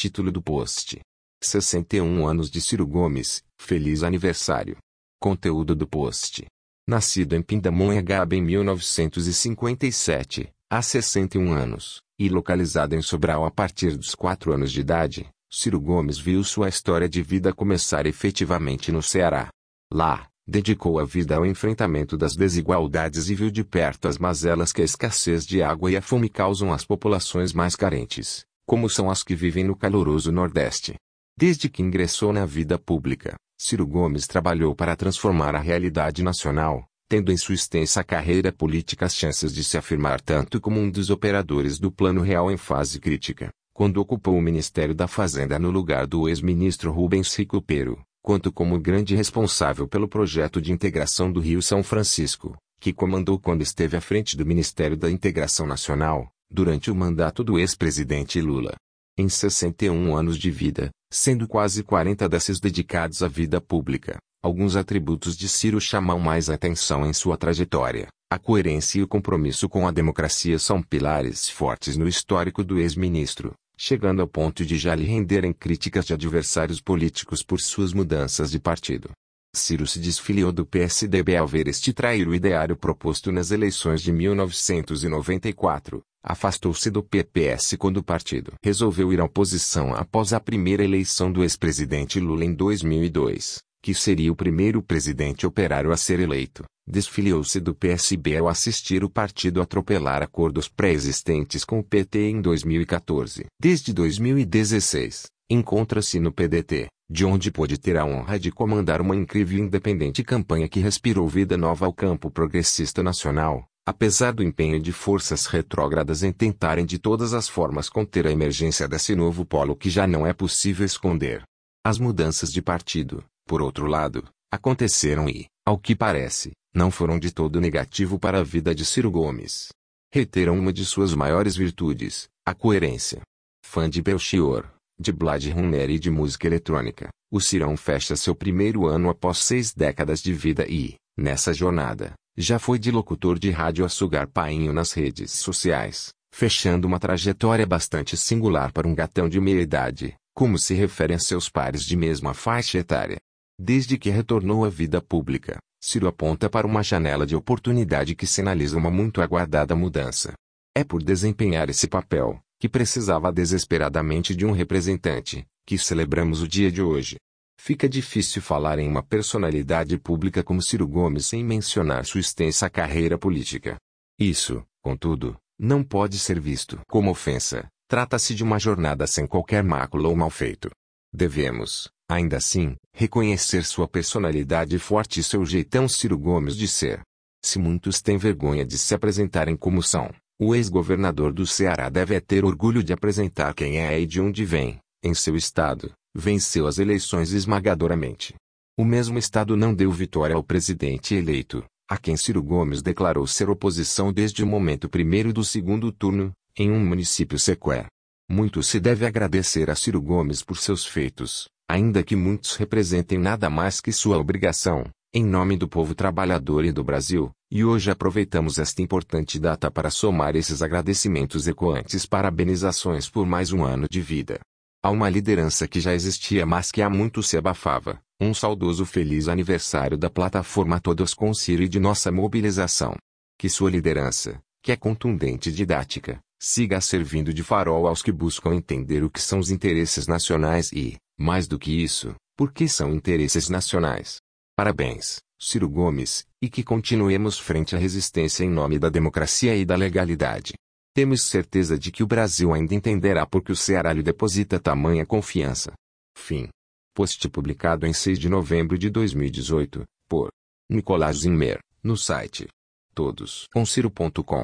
Título do post. 61 anos de Ciro Gomes, feliz aniversário. Conteúdo do post. Nascido em Pindamonhangaba em 1957, há 61 anos, e localizado em Sobral a partir dos 4 anos de idade, Ciro Gomes viu sua história de vida começar efetivamente no Ceará. Lá, dedicou a vida ao enfrentamento das desigualdades e viu de perto as mazelas que a escassez de água e a fome causam às populações mais carentes, como são as que vivem no caloroso Nordeste. Desde que ingressou na vida pública, Ciro Gomes trabalhou para transformar a realidade nacional, tendo em sua extensa carreira política as chances de se afirmar tanto como um dos operadores do Plano Real em fase crítica, quando ocupou o Ministério da Fazenda no lugar do ex-ministro Rubens Recupero, quanto como grande responsável pelo projeto de integração do Rio São Francisco, que comandou quando esteve à frente do Ministério da Integração Nacional, durante o mandato do ex-presidente Lula. Em 61 anos de vida, sendo quase 40 desses dedicados à vida pública, alguns atributos de Ciro chamam mais atenção em sua trajetória. A coerência e o compromisso com a democracia são pilares fortes no histórico do ex-ministro, chegando ao ponto de já lhe renderem críticas de adversários políticos por suas mudanças de partido. Ciro se desfiliou do PSDB ao ver este trair o ideário proposto nas eleições de 1994, afastou-se do PPS quando o partido resolveu ir à oposição após a primeira eleição do ex-presidente Lula em 2002, que seria o primeiro presidente operário a ser eleito desfiliou-se do PSB ao assistir o partido atropelar acordos pré-existentes com o PT em 2014. Desde 2016, encontra-se no PDT, de onde pôde ter a honra de comandar uma incrível e independente campanha que respirou vida nova ao campo progressista nacional, apesar do empenho de forças retrógradas em tentarem de todas as formas conter a emergência desse novo polo que já não é possível esconder. As mudanças de partido, por outro lado, aconteceram e, ao que parece, não foram de todo negativo para a vida de Ciro Gomes. Reteram uma de suas maiores virtudes, a coerência. Fã de Belchior, de Blade Runner e de música eletrônica, o Cirão fecha seu primeiro ano após seis décadas de vida e, nessa jornada, já foi de locutor de rádio a sugar painho nas redes sociais, fechando uma trajetória bastante singular para um gatão de meia idade, como se referem seus pares de mesma faixa etária. Desde que retornou à vida pública, Ciro aponta para uma janela de oportunidade que sinaliza uma muito aguardada mudança. É por desempenhar esse papel, que precisava desesperadamente de um representante, que celebramos o dia de hoje. Fica difícil falar em uma personalidade pública como Ciro Gomes sem mencionar sua extensa carreira política. Isso, contudo, não pode ser visto como ofensa. Trata-se de uma jornada sem qualquer mácula ou mal feito. Devemos, Ainda assim, reconhecer sua personalidade forte e seu jeitão Ciro Gomes de ser. Se muitos têm vergonha de se apresentarem como são, o ex-governador do Ceará deve ter orgulho de apresentar quem é e de onde vem, em seu estado, venceu as eleições esmagadoramente. O mesmo estado não deu vitória ao presidente eleito, a quem Ciro Gomes declarou ser oposição desde o momento primeiro do segundo turno, em um município sequer. Muito se deve agradecer a Ciro Gomes por seus feitos, ainda que muitos representem nada mais que sua obrigação, em nome do povo trabalhador e do Brasil, e hoje aproveitamos esta importante data para somar esses agradecimentos ecoantes parabenizações por mais um ano de vida. Há uma liderança que já existia mas que há muito se abafava, um saudoso feliz aniversário da plataforma Todos com Ciro e de nossa mobilização. Que sua liderança, que é contundente e didática, siga servindo de farol aos que buscam entender o que são os interesses nacionais e, mais do que isso, porque são interesses nacionais. Parabéns, Ciro Gomes, e que continuemos frente à resistência em nome da democracia e da legalidade. Temos certeza de que o Brasil ainda entenderá por que o Ceará lhe deposita tamanha confiança. Fim. Post publicado em 6 de novembro de 2018, por Nicolás Zimmer, no site todos com Ciro.com.